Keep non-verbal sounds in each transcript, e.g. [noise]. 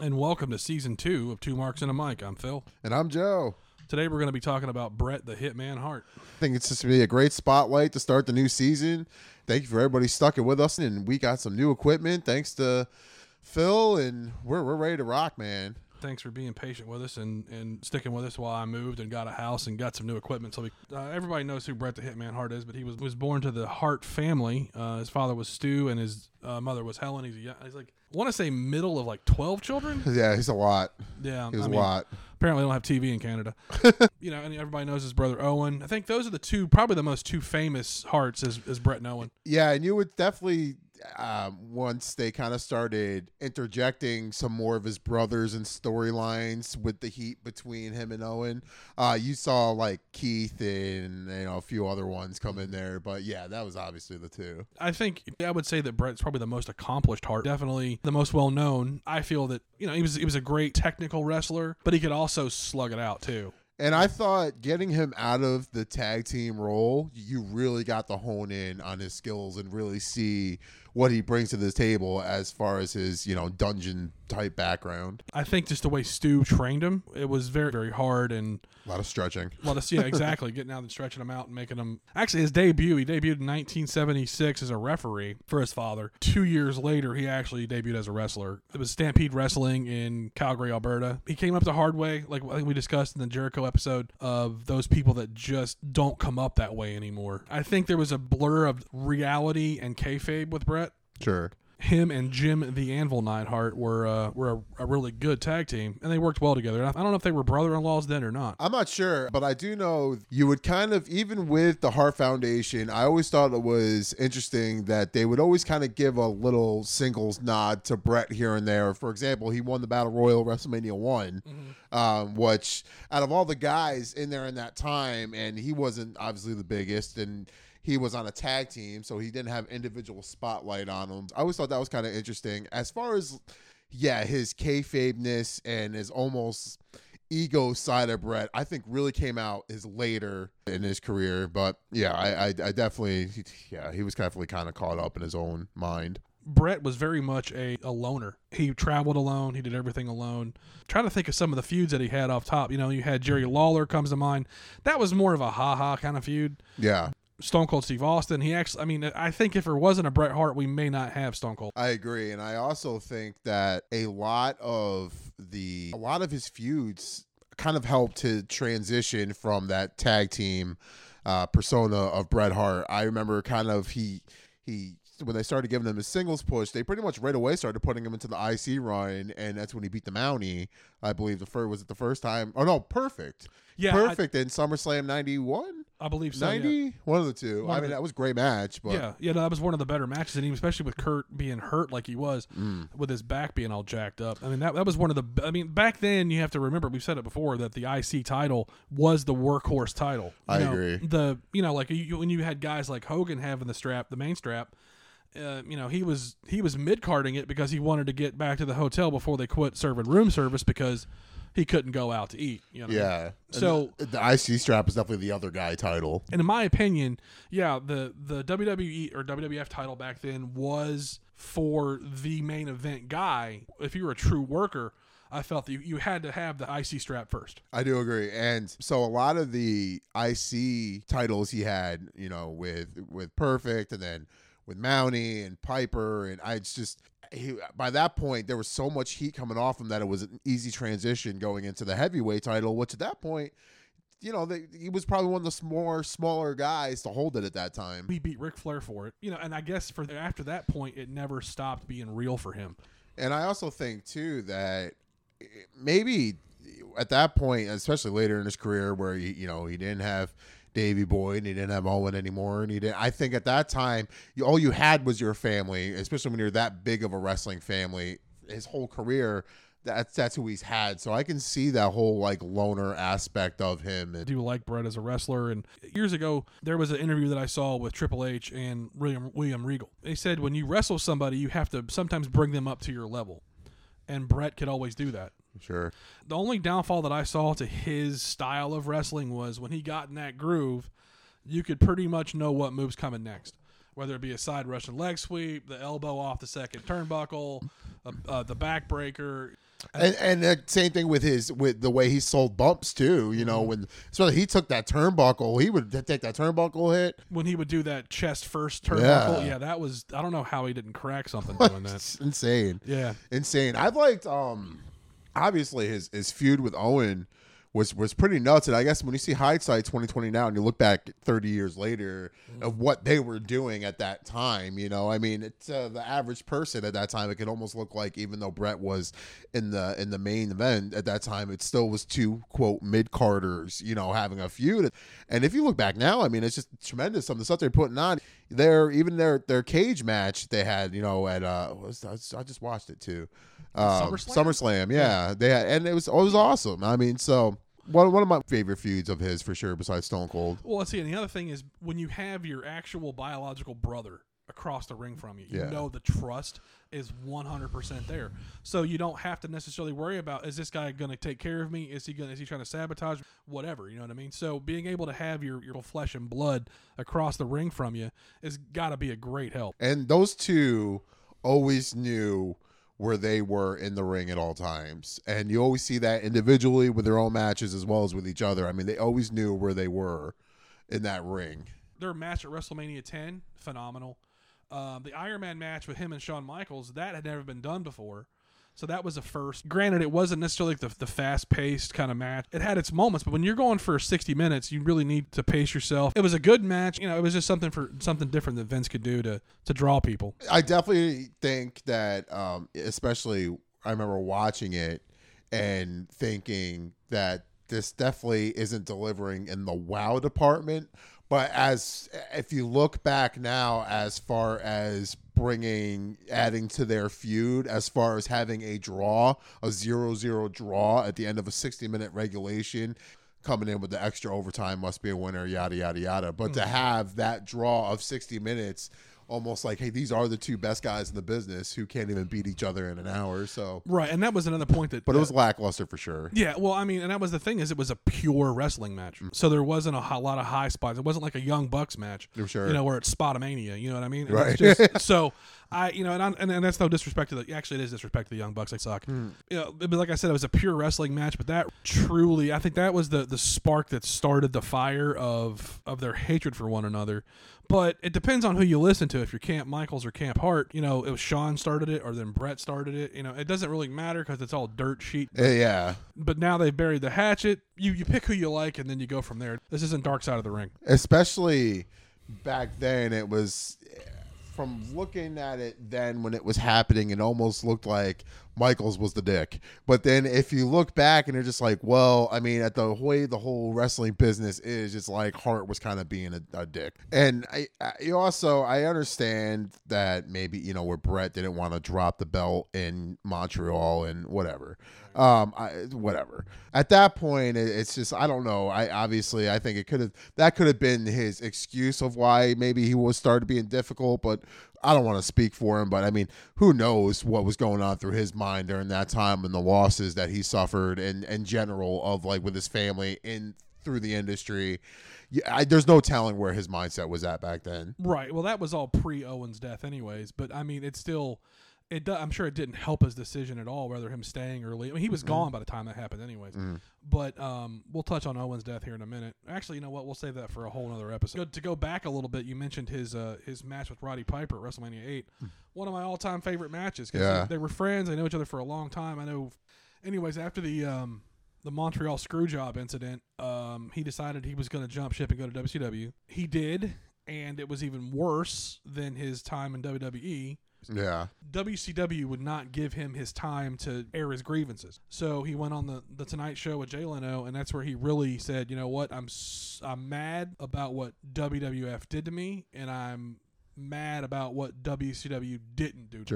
and welcome to season two of Two Marks and a Mic. I'm Phil. And I'm Joe. Today we're going to be talking about Bret the Hitman Hart. I think it's just going to be a great spotlight to start the new season. Thank you for everybody stuck it with us, and we got some new equipment thanks to Phil, and we're we're ready to rock, man. Thanks for being patient with us and, and sticking with us while I moved and got a house and got some new equipment. So we, uh, everybody knows who Bret the Hitman Hart is, but he was was born to the Hart family. Uh, his father was Stu and his uh, mother was Helen. He's, a, he's like I want to say middle of like twelve children. [laughs] Yeah, he's a lot. Yeah, he's I a mean, lot. Apparently, they don't have TV in Canada. [laughs] you know, and everybody knows his brother Owen. I think those are the two, probably the most two famous Harts is, is Bret and Owen. Yeah, and you would definitely um, once they kind of started interjecting some more of his brothers and storylines with the heat between him and Owen. Uh, you saw like Keith and you know a few other ones come in there, but yeah, that was obviously the two. I think I would say that Bret's probably the most accomplished Hart, definitely the most well known. I feel that you know he was he was a great technical wrestler, but he could also slug it out too. And I thought getting him out of the tag team role, you really got to hone in on his skills and really see what he brings to the table as far as his, you know, dungeon type background. I think just the way Stu trained him, it was very very hard and A lot of stretching. a lot of yeah exactly getting out and stretching him out and making him. Actually, his debut he debuted in 1976 as a referee for his father. Two years later, he actually debuted as a wrestler. It was Stampede Wrestling in Calgary, Alberta. He came up the hard way, like I think we discussed in the Jericho episode of those people that just don't come up that way anymore. I think there was a blur of reality and kayfabe with Bret Sure. him and Jim the Anvil Neidhart were uh, were a, a really good tag team, and they worked well together. I I don't know if they were brother-in-laws then or not. I'm not sure, but I do know you would kind of, even with the Hart Foundation, I always thought it was interesting that they would always kind of give a little singles nod to Bret here and there. For example, he won the Battle Royal WrestleMania one, um, which out of all the guys in there in that time, and he wasn't obviously the biggest, and he was on a tag team, so he didn't have individual spotlight on him. I always thought that was kind of interesting. As far as yeah, his kayfabeness and his almost ego side of Bret, I think really came out is later in his career. But yeah, I, I, I definitely, yeah, he was definitely kind of caught up in his own mind. Bret was very much a, a loner. He traveled alone. He did everything alone. trying to think of some of the feuds that he had off top. You know, you had Jerry Lawler comes to mind. That was more of a ha ha kind of feud. Yeah, Stone Cold Steve Austin. He actually, I mean, I think if there wasn't a Bret Hart, we may not have Stone Cold. I agree, and I also think that a lot of the a lot of his feuds kind of helped to transition from that tag team uh, persona of Bret Hart. I remember kind of he he when they started giving him a singles push, they pretty much right away started putting him into the IC run, and that's when he beat the Mountie. I believe the first was it the first time? Oh no, perfect, Yeah, I- perfect in SummerSlam '91. I believe so. yeah. one of the two One i mean the- that was a great match but Yeah, yeah, no, that was one of the better matches, and even especially with Curt being hurt like he was, Mm. with his back being all jacked up. I mean, that that was one of the. I mean, back then you have to remember we've said it before that the IC title was the workhorse title. You I know, agree. The you know like you, when you had guys like Hogan having the strap, the main strap. Uh, you know he was he was mid carding it because he wanted to get back to the hotel before they quit serving room service because he couldn't go out to eat. You know what I mean? yeah So- the, the ic strap is definitely the other guy title And in my opinion, yeah, the the WWE or WWF title back then was for the main event guy. If you were a true worker, I felt that you, you had to have the IC strap first. I do agree. And so a lot of the IC titles he had, you know, with with Perfect and then with Mountie and Piper and I it's just he, by that point there was so much heat coming off him that it was an easy transition going into the heavyweight title, which at that point you know, they, he was probably one of the more smaller guys to hold it at that time. He beat Ric Flair for it, you know, and I guess for after that point, it never stopped being real for him. And I also think too that maybe at that point, especially later in his career, where he, you know he didn't have Davy Boy and he didn't have Owen anymore, and he didn't. I think at that time, you, all you had was your family, especially when you're that big of a wrestling family. His whole career, that's that's who he's had. So I can see that whole like loner aspect of him. And, do you like Bret as a wrestler. And years ago, there was an interview that I saw with Triple H and William William Regal. They said when you wrestle somebody, you have to sometimes bring them up to your level, and Bret could always do that. Sure, The only downfall that I saw to his style of wrestling was when he got in that groove, you could pretty much know what move's coming next. Whether it be a side Russian leg sweep, the elbow off the second turnbuckle, uh, uh, the backbreaker. And and the same thing with his with the way he sold bumps too. You Mm-hmm. know when so he took that turnbuckle, he would take that turnbuckle hit. when he would do that chest first turnbuckle, Yeah. yeah. that was I don't know how he didn't crack something [laughs] doing that. Insane. Yeah, insane. I've liked um obviously his his feud with Owen was was pretty nuts. And I guess when you see hindsight 2020 now and you look back 30 years later of what they were doing at that time, you know, I mean, it's uh, the average person at that time. It could almost look like even though Bret was in the in the main event at that time, it still was two quote mid carders, you know, having a feud. And if you look back now, I mean, it's just tremendous. Some of the stuff they're putting on. Their even their their cage match they had, you know, at uh, was, I just- watched it too. Um, SummerSlam? SummerSlam, yeah. They had, and it was it was awesome. I mean, so one one of my favorite feuds of his for sure, besides Stone Cold. Well, let's see. And the other thing is when you have your actual biological brother across the ring from you, you Yeah. know the trust is 100% there. So you don't have to necessarily worry about is this guy going to take care of me? Is he going is he trying to sabotage whatever, you know what I mean? So being able to have your your flesh and blood across the ring from you has got to be a great help. And those two always knew where they were in the ring at all times. And you always see that individually with their own matches as well as with each other. I mean, they always knew where they were in that ring. Their match at WrestleMania 10, phenomenal. Um, the Iron Man match with him and Shawn Michaels, that had never been done before. So that was a first. Granted, it wasn't necessarily like the, the fast paced kind of match. It had its moments, but when you're going for 60 minutes, you really need to pace yourself. It was a good match. You know, it was just something for something different that Vince could do to to draw people. I definitely think that, um, especially, I remember watching it and thinking that this definitely isn't delivering in the wow department. But as if you look back now, as far as bringing, adding to their feud, as far as having a draw, a zero-zero draw at the end of a 60 minute regulation, coming in with the extra overtime must be a winner, yada, yada, yada. But to mm-hmm. have that draw of 60 minutes, almost like, hey, these are the two best guys in the business who can't even beat each other in an hour. So, Right, and that was another point that. but it was lackluster for sure. Yeah, well, I mean, and that was the thing is it was a pure wrestling match, mm-hmm. so there wasn't a ho- lot of high spots. It wasn't like a Young Bucks match, For sure. you know, where it's Spotomania. You know what I mean? And Right. just- [laughs] so I, you know, and, and and that's no disrespect to the. Actually, it is disrespect to the Young Bucks. They suck. Hmm. You know, but like I said, it was a pure wrestling match. But that truly, I think that was the the spark that started the fire of of their hatred for one another. But it depends on who you listen to. If you're Camp Michaels or Camp Hart, you know, it was Shawn started it or then Bret started it. You know, it doesn't really matter because it's all dirt sheet Uh, yeah. but now they've buried the hatchet. You you pick who you like, and then you go from there. This isn't Dark Side of the Ring. especially back then it was from looking at it then when it was happening it almost looked like michaels was the dick. But then if you look back and you're just like well i mean at the way the whole wrestling business is it's like hart was kind of being a, a dick. And I, I you also i understand that maybe you know where bret didn't want to drop the belt in montreal and whatever. Um I, whatever. At that point it, it's just i don't know. I obviously i think it could have that could have been his excuse of why maybe he was started being difficult but i don't want to speak for him but i mean who knows what was going on through his mind during that time and the losses that he suffered and in general of like with his family in through the industry I, there's no telling where his mindset was at back then Right. Well, that was all pre Owen's death, anyways. But I mean, it's still. It do, I'm sure it didn't help his decision at all, whether him staying or leaving. I mean, he was gone by the time that happened, anyways. But um, we'll touch on Owen's death here in a minute. Actually, you know what? We'll save that for a whole other episode. Good to go back a little bit. You mentioned his uh, his match with Roddy Piper at WrestleMania eight, one of my all time favorite matches. 'cause Yeah. they, they were friends. They know each other for a long time. I know. Anyways, after the um, the Montreal Screwjob incident, um, he decided he was going to jump ship and go to WCW. He did, and it was even worse than his time in WWE. Yeah WCW would not give him his time to air his grievances. So he went on the, the Tonight Show with Jay Leno, and that's where he really said, you know what, I'm s- I'm mad about what WWF did to me, and I'm mad about what WCW didn't do. to me."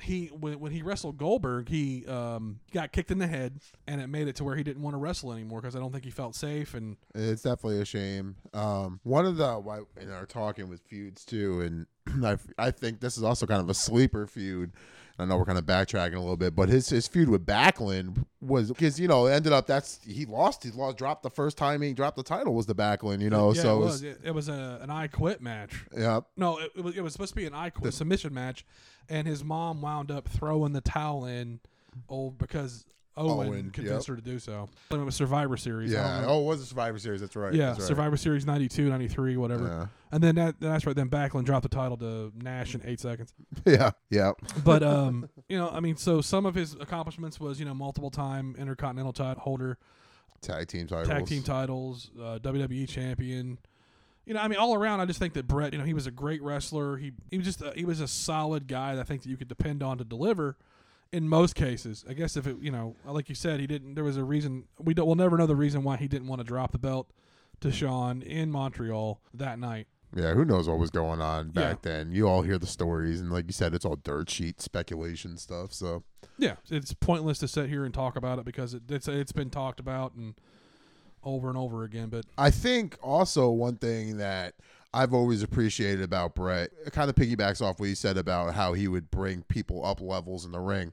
He when, when he wrestled Goldberg, he um, got kicked in the head, and it made it to where he didn't want to wrestle anymore because I don't think he felt safe. And It's definitely a shame. Um, one of the why- in our talking with feuds too, and [clears throat] I I think this is also kind of a sleeper feud. I know we're kind of backtracking a little bit, but his his feud with Backlund was because you know it ended up that's he lost he lost dropped the first time he dropped the title was the Backlund you know yeah, so it it was, was, it, it was a, an I Quit match. yeah No, it, it was it was supposed to be an I Quit submission match, and his mom wound up throwing the towel in old because Owen, Owen, convinced yep. her to do so. It was Survivor Series. Yeah. Oh, it was a Survivor Series. That's right. yeah, That's right. Survivor Series 92, 93, whatever. Yeah. And then that, that's right. Then Backlund dropped the title to Nash in eight seconds. [laughs] Yeah. Yeah. But [laughs] um, you know, I mean, so some of his accomplishments was you know multiple time Intercontinental title holder, Tag team titles. tag team titles, uh, WWE champion. You know, I mean, all around, I just think that Bret, you know, he was a great wrestler. He he was just a, he was a solid guy that I think that you could depend on to deliver. In most cases, I guess if it, you know, like you said, he didn't. There was a reason. We don't. We'll never know the reason why he didn't want to drop the belt to Shawn in Montreal that night. Yeah, who knows what was going on back then? You all hear the stories, and like you said, it's all dirt sheet speculation stuff. So Yeah, it's pointless to sit here and talk about it because it, it's it's been talked about and over and over again. But I think also one thing that I've always appreciated about Bret, it kind of piggybacks off what you said about how he would bring people up levels in the ring.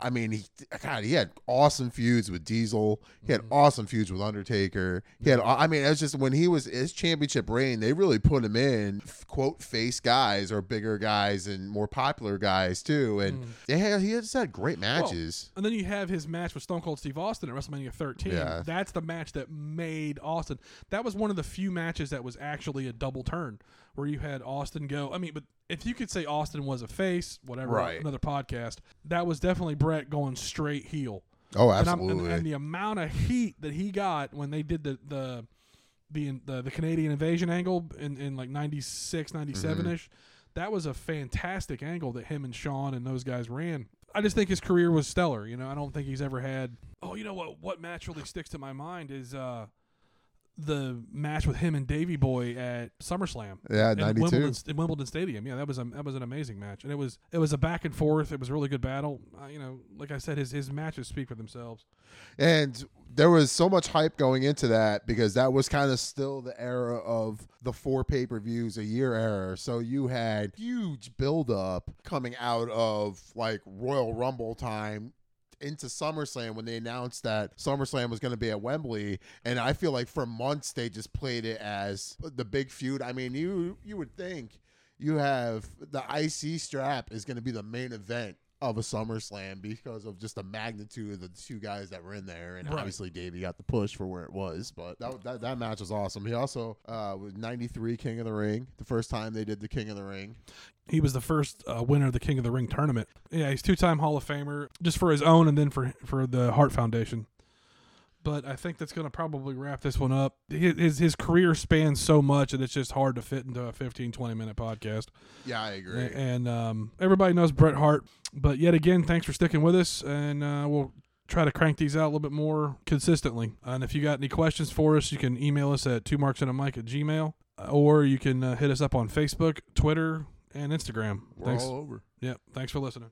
I mean, he God, he had awesome feuds with Diesel. He had mm-hmm. awesome feuds with Undertaker. He had, I mean, it was just when he was his championship reign, they really put him in quote face guys or bigger guys and more popular guys too. And mm. they had, he just had great matches. and then you have his match with Stone Cold Steve Austin at WrestleMania 13. Yeah. That's the match that made Austin. That was one of the few matches that was actually a double turn where you had Austin go. I mean, but if you could say Austin was a face, whatever, Right. another podcast, that was definitely Bret going straight heel. oh, And, absolutely. and, and the amount of heat that he got when they did the the the the, the Canadian invasion angle in, in like 96, 97 ish, Mm-hmm. that was a fantastic angle that him and Shawn and those guys ran. I just think his career was stellar. You know, I don't think he's ever had. Oh, you know what? What match really sticks to my mind is uh, the match with him and Davy Boy at SummerSlam. yeah, in ninety Wimbledon, in Wimbledon Stadium. Yeah, that was a that was an amazing match, and it was it was a back and forth. It was a really good battle. Uh, you know, like I said, his his matches speak for themselves. And there was so much hype going into that because that was kind of still the era of the four pay per views a year era. So you had huge build up coming out of like Royal Rumble time into SummerSlam when they announced that SummerSlam was going to be at Wembley, and I feel like for months they just played it as the big feud. I mean, you you would think you have the IC strap is going to be the main event of a SummerSlam because of just the magnitude of the two guys that were in there, and Right. obviously Davey got the push for where it was. But that that, that match was awesome. He also uh, was '93 King of the Ring, the first time they did the King of the Ring. He was the first uh, winner of the King of the Ring tournament. Yeah, he's two time Hall of Famer, just for his own and then for for the Hart Foundation. But I think that's going to probably wrap this one up. His, his career spans so much that it's just hard to fit into a 15, 20 minute podcast. Yeah, I agree. A- And um, everybody knows Bret Hart. But yet again, thanks for sticking with us, and uh, we'll try to crank these out a little bit more consistently. And if you got any questions for us, you can email us at two marks and a mic at gmail, or you can uh, hit us up on Facebook, Twitter, and Instagram. We're thanks. all over. Yeah, thanks for listening.